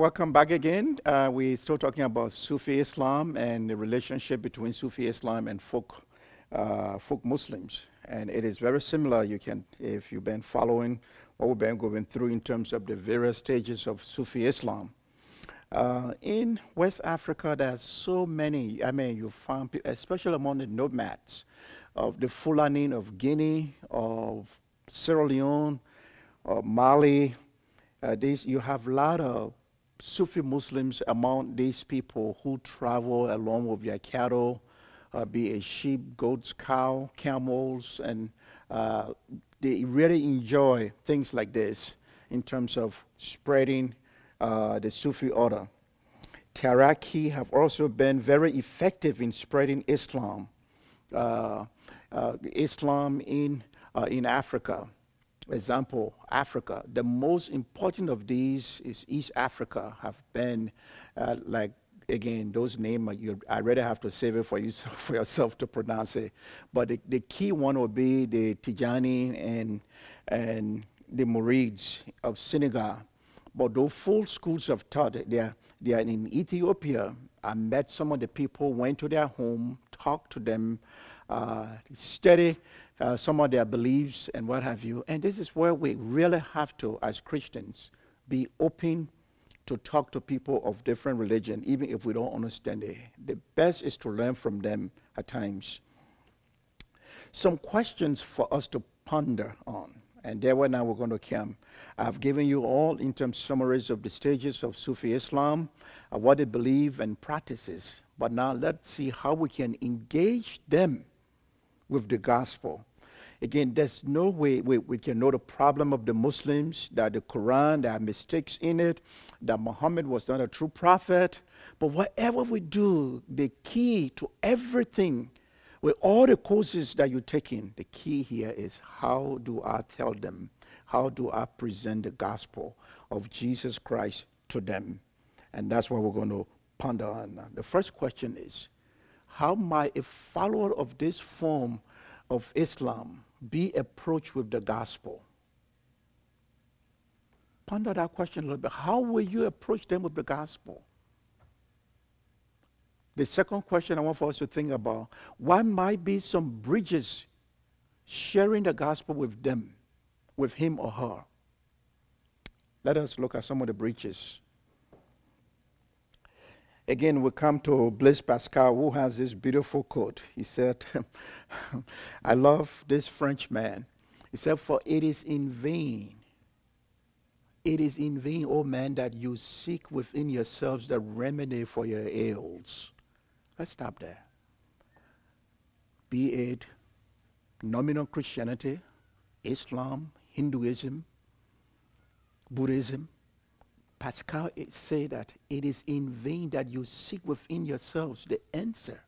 welcome back again. Uh, we're still talking about Sufi Islam and the relationship between Sufi Islam and folk, uh, folk Muslims. And it is very similar. You can, if you've been following what we've been going through in terms of the various stages of Sufi Islam. Uh, in West Africa, there's so many. I mean, you find, especially among the nomads, of the Fulani of Guinea, of Sierra Leone, of Mali. Uh, these, you have a lot of Sufi Muslims among these people who travel along with their cattle, uh, be it sheep, goats, cow, camels, and uh, they really enjoy things like this in terms of spreading uh, the Sufi order. Tariqa have also been very effective in spreading Islam, uh, uh, Islam in, uh, in Africa example, Africa. The most important of these is East Africa have been uh, like again those names I rather have to save it for you for yourself to pronounce it. But the, the key one would be the Tijani and and the Murids of Senegal. But those full schools of thought they are they are in Ethiopia. I met some of the people, went to their home, talked to them, uh, study uh, some of their beliefs and what have you. And this is where we really have to, as Christians, be open to talk to people of different religion, even if we don't understand it. The best is to learn from them at times. Some questions for us to ponder on, and there now we're going to come. I've given you all in terms summaries of the stages of Sufi Islam, uh, what they believe and practices. But now let's see how we can engage them with the gospel Again, there's no way we, we can know the problem of the Muslims, that the Quran, there are mistakes in it, that Muhammad was not a true prophet. But whatever we do, the key to everything, with all the courses that you're taking, the key here is how do I tell them? How do I present the gospel of Jesus Christ to them? And that's what we're going to ponder on. The first question is how might a follower of this form of Islam be approached with the gospel? Ponder that question a little bit. How will you approach them with the gospel? The second question I want for us to think about what might be some bridges sharing the gospel with them, with him or her? Let us look at some of the bridges. Again, we come to Blaise Pascal, who has this beautiful quote. He said, I love this French man. He said, For it is in vain, it is in vain, O man, that you seek within yourselves the remedy for your ills. Let's stop there. Be it nominal Christianity, Islam, Hinduism, Buddhism, Pascal said that it is in vain that you seek within yourselves the answer.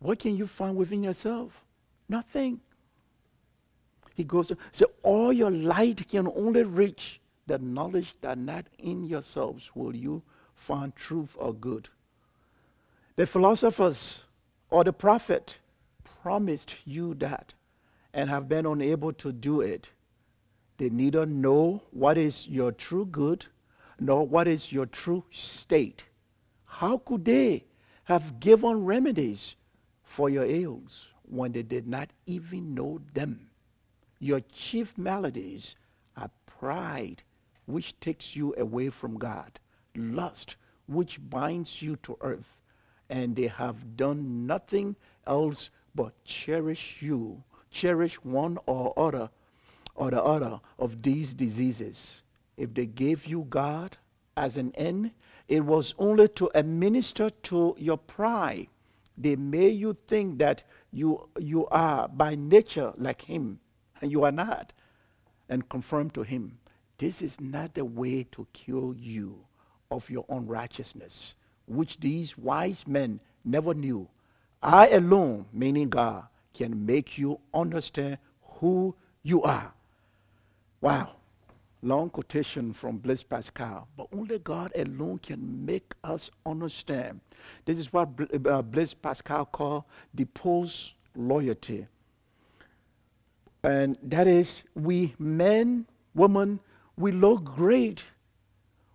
What can you find within yourself? Nothing. He goes, to, so all your light can only reach the knowledge that not in yourselves will you find truth or good. The philosophers or the prophet promised you that and have been unable to do it. They neither know what is your true good nor what is your true state. How could they have given remedies for your ills when they did not even know them? Your chief maladies are pride, which takes you away from God, lust, which binds you to earth, and they have done nothing else but cherish you, cherish one or other or the other of these diseases if they gave you God as an end, it was only to administer to your pride. They made you think that you, you are by nature like Him, and you are not, and confirm to Him. This is not the way to cure you of your unrighteousness, which these wise men never knew. I alone, meaning God, can make you understand who you are. Wow long quotation from Blaise Pascal, but only God alone can make us understand. This is what uh, Blaise Pascal called the post loyalty. And that is, we men, women, we look great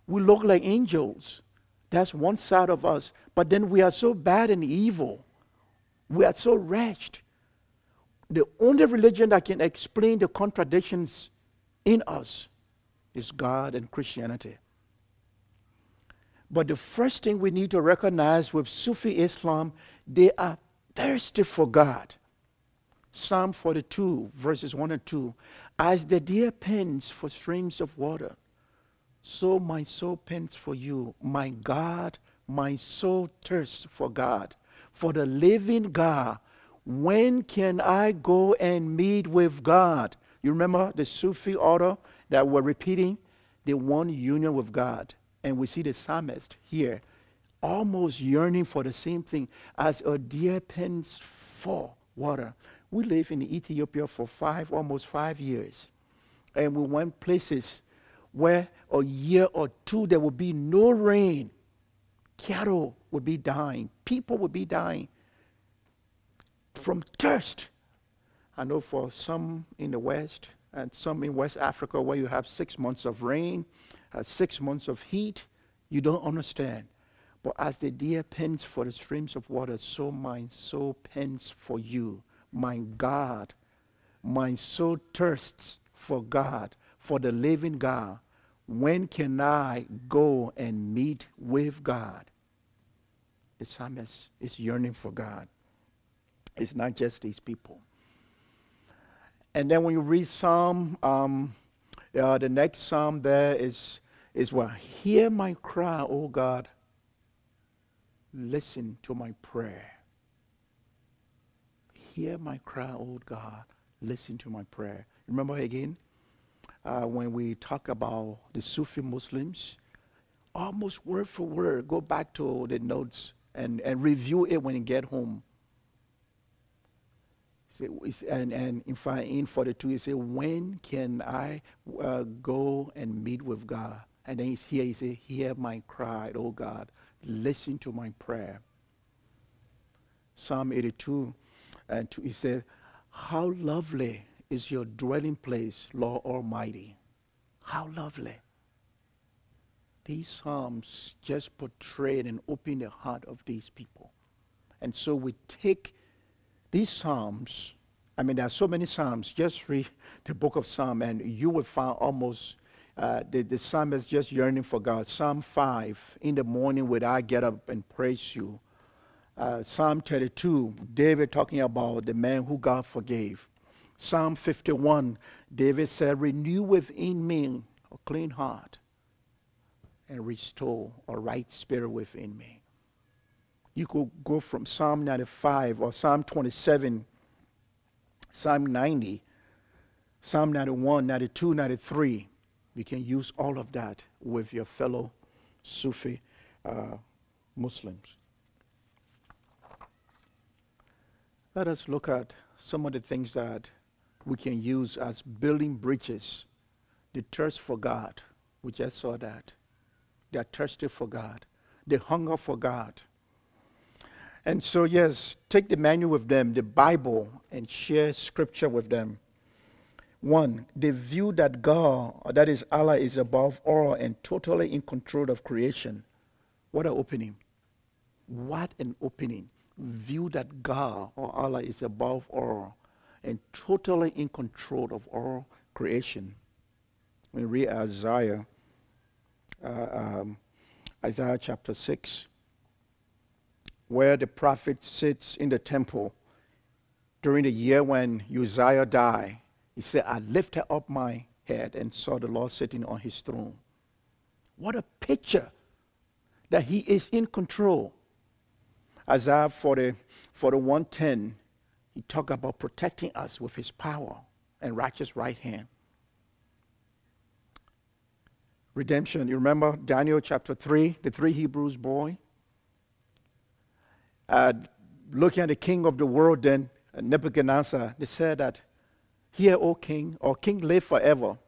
We look like angels. That's one side of us. But then we are so bad and evil. We are so wretched. The only religion that can explain the contradictions in us is God and Christianity. But the first thing we need to recognize with Sufi Islam, they are thirsty for God. Psalm 42, verses 1 and 2. As the deer pants for streams of water, so my soul pants for you. My God, my soul thirsts for God, for the living God. When can I go and meet with God? You remember the Sufi order that we're repeating? the one union with God. And we see the psalmist here almost yearning for the same thing as a deer pants for water. We lived in Ethiopia for five, almost five years. And we went places where a year or two there would be no rain. Cattle would be dying. People would be dying from thirst. I know for some in the West and some in West Africa where you have six months of rain, uh, six months of heat, you don't understand. But as the deer pants for the streams of water, so my soul pants for you, my God. My soul thirsts for God, for the living God. When can I go and meet with God? The psalmist is yearning for God. It's not just these people. And then when you read Psalm, um, uh, the next Psalm there is, is what? Hear my cry, O God. Listen to my prayer. Hear my cry, O God. Listen to my prayer. Remember again? uh, when we talk about the Sufi Muslims, almost word for word, go back to the notes and, and review it when you get home. And, and in fact, in 42, he say, when can I uh, go and meet with God? And then he's here, he says, hear my cry, oh God, listen to my prayer. Psalm 82, and he said, how lovely is your dwelling place, Lord Almighty. How lovely. These Psalms just portray and open the heart of these people. And so we take these Psalms, I mean, there are so many Psalms. Just read the book of Psalm, and you will find almost uh, the, the psalmist just yearning for God. Psalm 5, in the morning would I get up and praise you. Uh, Psalm 32, David talking about the man who God forgave. Psalm 51, David said, Renew within me a clean heart and restore a right spirit within me. You could go from Psalm 95 or Psalm 27, Psalm 90, Psalm 91, 92, 93. You can use all of that with your fellow Sufi uh, Muslims. Let us look at some of the things that we can use as building bridges. The thirst for God. We just saw that. They are thirsty for God. They hunger for God. And so, yes, take the manual with them, the Bible, and share scripture with them. One, they view that God, that is Allah, is above all and totally in control of creation. What an opening. What an opening. View that God or Allah is above all and totally in control of all creation. We read Isaiah, uh, um, Isaiah chapter 6, where the prophet sits in the temple during the year when Uzziah died, he said, I lifted up my head and saw the Lord sitting on his throne. What a picture that he is in control. Isaiah 40, 41 10 he talked about protecting us with his power and righteous right hand. Redemption. You remember Daniel chapter 3, the three Hebrews boy? Uh, looking at the king of the world, then uh, Nebuchadnezzar, they said that, Here, O king, or king, live forever.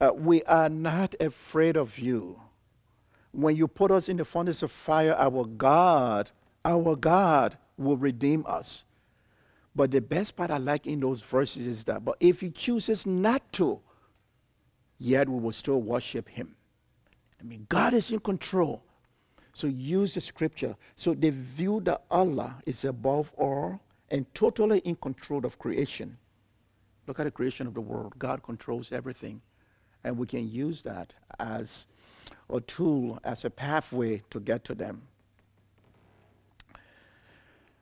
Uh, we are not afraid of you. When you put us in the furnace of fire, our God, our God will redeem us. But the best part I like in those verses is that, but if he chooses not to, yet we will still worship him. I mean, God is in control. So use the scripture. So they view that Allah is above all and totally in control of creation. Look at the creation of the world. God controls everything. And we can use that as a tool, as a pathway to get to them.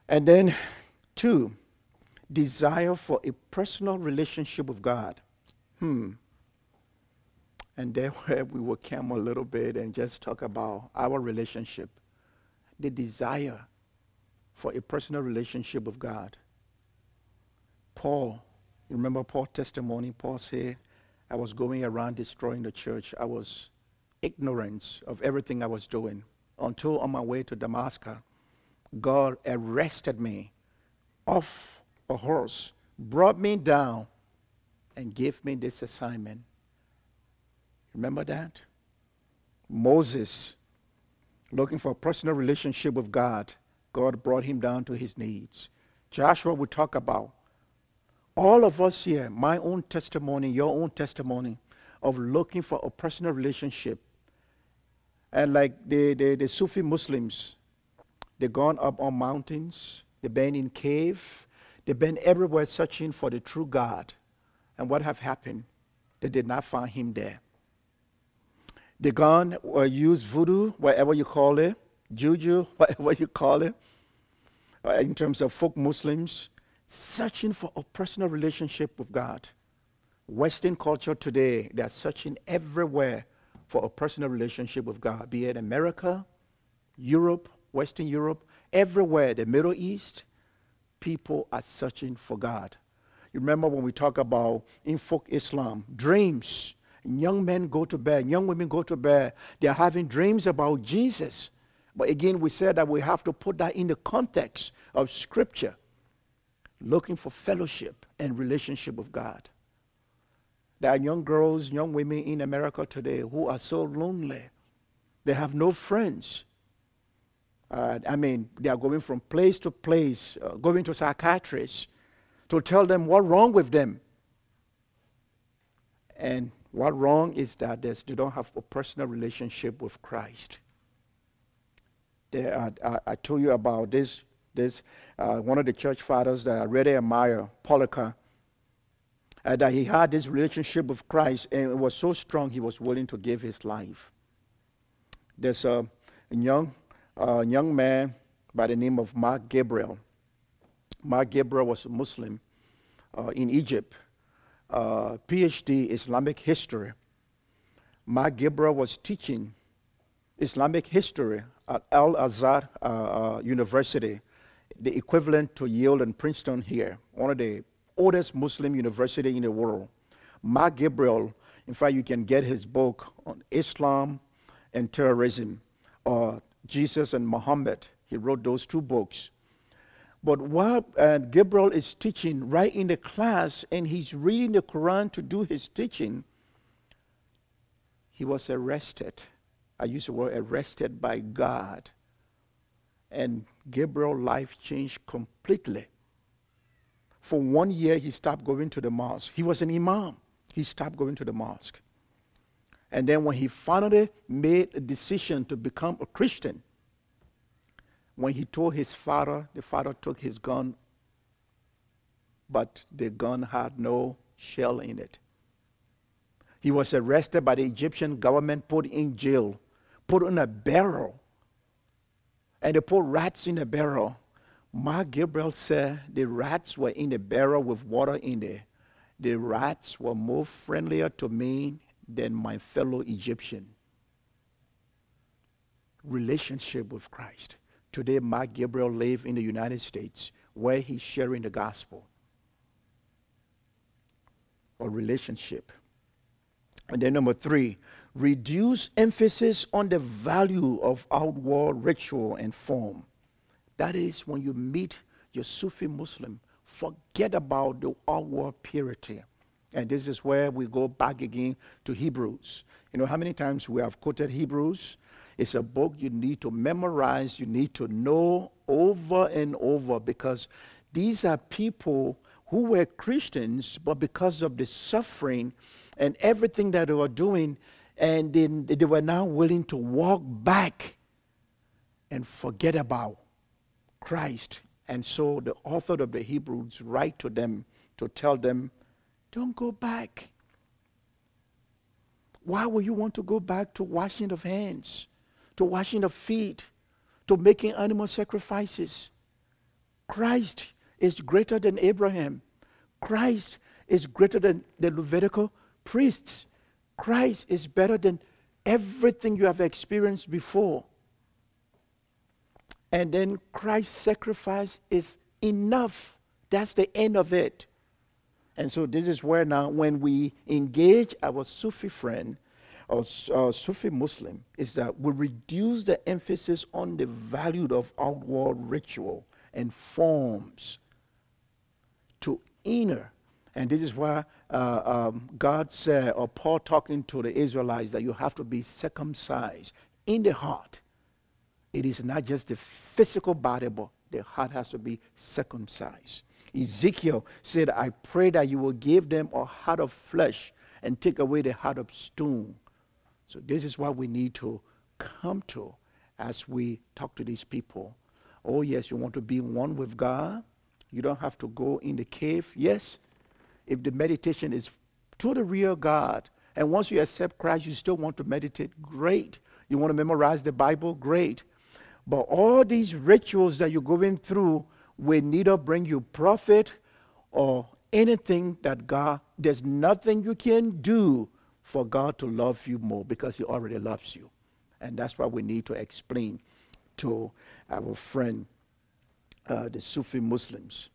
And then, two, desire for a personal relationship with God. Hmm. And then where we will come a little bit and just talk about our relationship, the desire for a personal relationship with God. Paul, you remember Paul's testimony? Paul said, I was going around destroying the church. I was ignorant of everything I was doing until on my way to Damascus, God arrested me off a horse, brought me down, and gave me this assignment. Remember that? Moses, looking for a personal relationship with God, God brought him down to his needs. Joshua we talk about. All of us here, my own testimony, your own testimony, of looking for a personal relationship. And like the, the, the Sufi Muslims, they've gone up on mountains, they've been in cave, they've been everywhere searching for the true God. And what have happened? They did not find him there. They gun or use voodoo, whatever you call it, juju, whatever you call it, uh, in terms of folk Muslims, searching for a personal relationship with God. Western culture today, they're searching everywhere for a personal relationship with God, be it America, Europe, Western Europe, everywhere, the Middle East, people are searching for God. You remember when we talk about in folk Islam, dreams. Young men go to bed, young women go to bed, they're having dreams about Jesus. But again, we said that we have to put that in the context of Scripture, looking for fellowship and relationship with God. There are young girls, young women in America today who are so lonely. They have no friends. Uh, I mean, they are going from place to place, uh, going to psychiatrists to tell them what's wrong with them. And what wrong is that they don't have a personal relationship with Christ. They, uh, I, I, told you about this, this uh, one of the church fathers that I really admire, Polycarp, uh, that he had this relationship with Christ and it was so strong he was willing to give his life. There's a, a young, uh, young man by the name of Mark Gabriel. Mark Gabriel was a Muslim uh, in Egypt, uh, PhD Islamic history. Mark Gabriel was teaching Islamic history at Al Azhar uh, uh, University, the equivalent to Yale and Princeton here, one of the oldest Muslim university in the world. Mark Gabriel, in fact, you can get his book on Islam and terrorism, or Jesus and Muhammad. He wrote those two books. But while uh, Gabriel is teaching right in the class and he's reading the Quran to do his teaching, he was arrested. I use the word arrested by God. And Gabriel's life changed completely. For one year, he stopped going to the mosque. He was an imam. He stopped going to the mosque. And then when he finally made a decision to become a Christian, when he told his father, the father took his gun, but the gun had no shell in it. He was arrested by the Egyptian government, put in jail, put in a barrel. And they put rats in a barrel. Mark Gabriel said the rats were in the barrel with water in there. The rats were more friendlier to me than my fellow Egyptian. Relationship with Christ. Today, Mark Gabriel lives in the United States where he's sharing the gospel or relationship. And then number three, reduce emphasis on the value of outward ritual and form. That is when you meet your Sufi Muslim, forget about the outward purity. And this is where we go back again to Hebrews. You know how many times we have quoted Hebrews? It's a book you need to memorize, you need to know over and over because these are people who were Christians, but because of the suffering and everything that they were doing, And then they were now willing to walk back and forget about Christ. And so the author of the Hebrews write to them to tell them, don't go back. Why would you want to go back to washing of hands, to washing of feet, to making animal sacrifices? Christ is greater than Abraham. Christ is greater than the Levitical priests. Christ is better than everything you have experienced before. And then Christ's sacrifice is enough. That's the end of it. And so this is where now, when we engage our Sufi friend uh, Sufi Muslim, is that we reduce the emphasis on the value of outward ritual and forms to inner. And this is why uh, um, God said, or Paul talking to the Israelites, that you have to be circumcised in the heart. It is not just the physical body, but the heart has to be circumcised. Ezekiel said, I pray that you will give them a heart of flesh and take away the heart of stone. So, this is what we need to come to as we talk to these people. Oh, yes, you want to be one with God. You don't have to go in the cave. Yes, if the meditation is to the real God, and once you accept Christ, you still want to meditate, great. You want to memorize the Bible, great. But all these rituals that you're going through will neither bring you profit or anything that God, there's nothing you can do for God to love you more because He already loves you. And that's what we need to explain to our friend, uh, the Sufi Muslims.